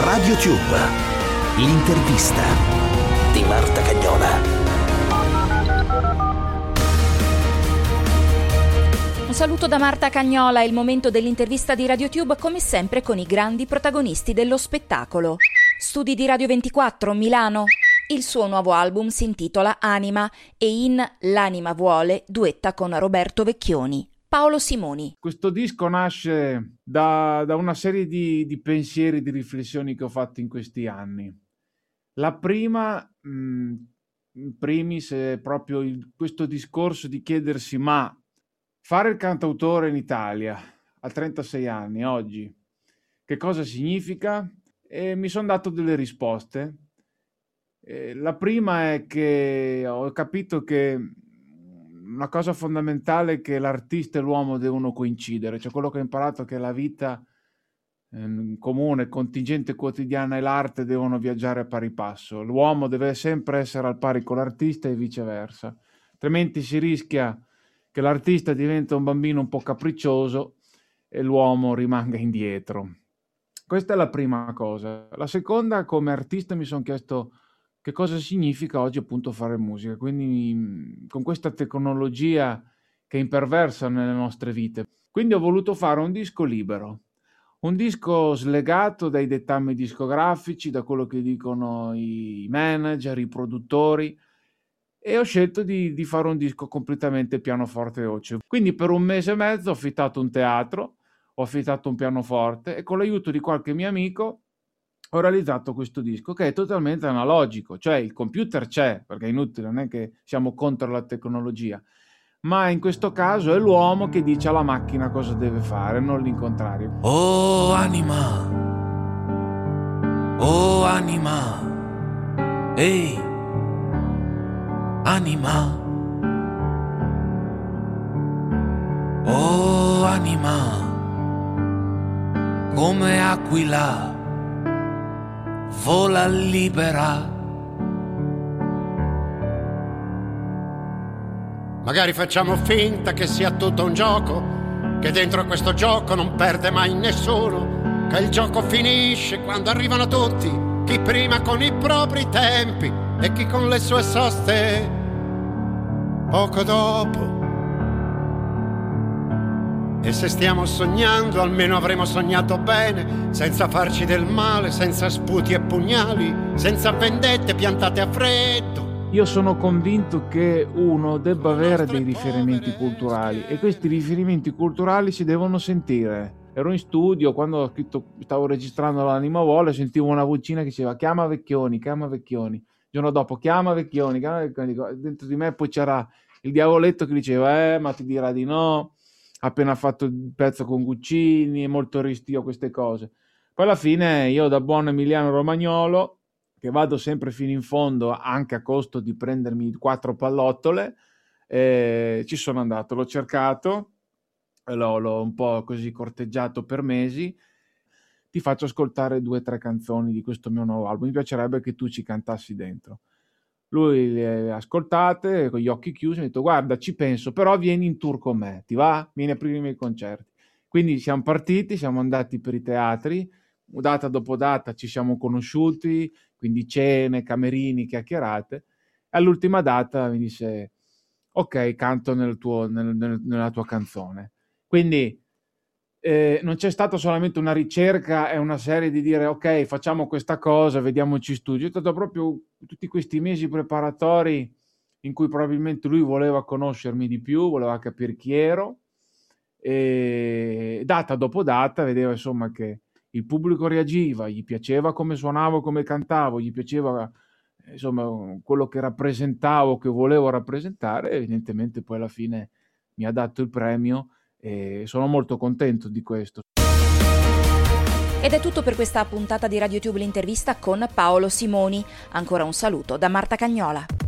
Radio Tube, l'intervista di Marta Cagnola. Un saluto da Marta Cagnola, è il momento dell'intervista di RadioTube come sempre con i grandi protagonisti dello spettacolo. Studi di Radio 24, Milano. Il suo nuovo album si intitola Anima e in L'anima vuole duetta con Roberto Vecchioni. Paolo Simoni. Questo disco nasce da, da una serie di, di, pensieri, di riflessioni che ho fatto in questi anni. La prima, mh, in primis, è proprio il, questo discorso di chiedersi ma fare il cantautore in Italia a 36 anni, oggi, che cosa significa? E mi sono dato delle risposte eh, la prima è che ho capito che una cosa fondamentale è che l'artista e l'uomo devono coincidere, cioè quello che ho imparato è che la vita eh, comune, contingente quotidiana e l'arte devono viaggiare a pari passo. L'uomo deve sempre essere al pari con l'artista e viceversa, altrimenti si rischia che l'artista diventa un bambino un po' capriccioso e l'uomo rimanga indietro. Questa è la prima cosa. La seconda, come artista mi sono chiesto che cosa significa oggi appunto fare musica. Quindi mhmm, con questa tecnologia che è imperversa nelle nostre vite. Quindi ho voluto fare un disco libero, un disco slegato dai dettami discografici, da quello che dicono i manager, i produttori, e ho scelto di, di fare un disco completamente pianoforte e voce. Quindi per un mese e mezzo ho affittato un teatro, ho affittato un pianoforte e con l'aiuto di qualche mio amico ho realizzato questo disco che è totalmente analogico, cioè il computer c'è, perché è inutile, non è che siamo contro la tecnologia, ma in questo caso è l'uomo che dice alla macchina cosa deve fare, non l'incontrario. Oh anima, oh anima, ehi, anima, oh anima, come aquila vola libera. Magari facciamo finta che sia tutto un gioco, che dentro a questo gioco non perde mai nessuno, che il gioco finisce quando arrivano tutti, chi prima con i propri tempi e chi con le sue soste poco dopo. E se stiamo sognando, almeno avremo sognato bene, senza farci del male, senza sputi e pugnali, senza vendette piantate a freddo. Io sono convinto che uno debba avere dei riferimenti culturali e questi riferimenti culturali si devono sentire. Ero in studio quando scritto, stavo registrando l'anima vuole, sentivo una vocina che diceva chiama Vecchioni, chiama Vecchioni. Il giorno dopo chiama Vecchioni, chiama Vecchioni. Dentro di me poi c'era il diavoletto che diceva eh ma ti dirà di no appena fatto il pezzo con Guccini, è molto ristio a queste cose. Poi alla fine io da buon Emiliano Romagnolo, che vado sempre fino in fondo anche a costo di prendermi quattro pallottole, eh, ci sono andato, l'ho cercato, l'ho, l'ho un po' così corteggiato per mesi, ti faccio ascoltare due o tre canzoni di questo mio nuovo album, mi piacerebbe che tu ci cantassi dentro. Lui le ascoltate con gli occhi chiusi, mi ha detto guarda ci penso, però vieni in tour con me, ti va? Vieni a primi miei concerti. Quindi siamo partiti, siamo andati per i teatri, data dopo data ci siamo conosciuti, quindi cene, camerini, chiacchierate. E all'ultima data mi disse ok, canto nel tuo, nel, nel, nella tua canzone. Quindi eh, non c'è stata solamente una ricerca e una serie di dire ok, facciamo questa cosa, vediamoci studio, è stato proprio tutti questi mesi preparatori in cui probabilmente lui voleva conoscermi di più, voleva capire chi ero e data dopo data vedeva insomma che il pubblico reagiva, gli piaceva come suonavo, come cantavo, gli piaceva insomma quello che rappresentavo, che volevo rappresentare, evidentemente poi alla fine mi ha dato il premio e sono molto contento di questo. Ed è tutto per questa puntata di RadioTube l'intervista con Paolo Simoni. Ancora un saluto da Marta Cagnola.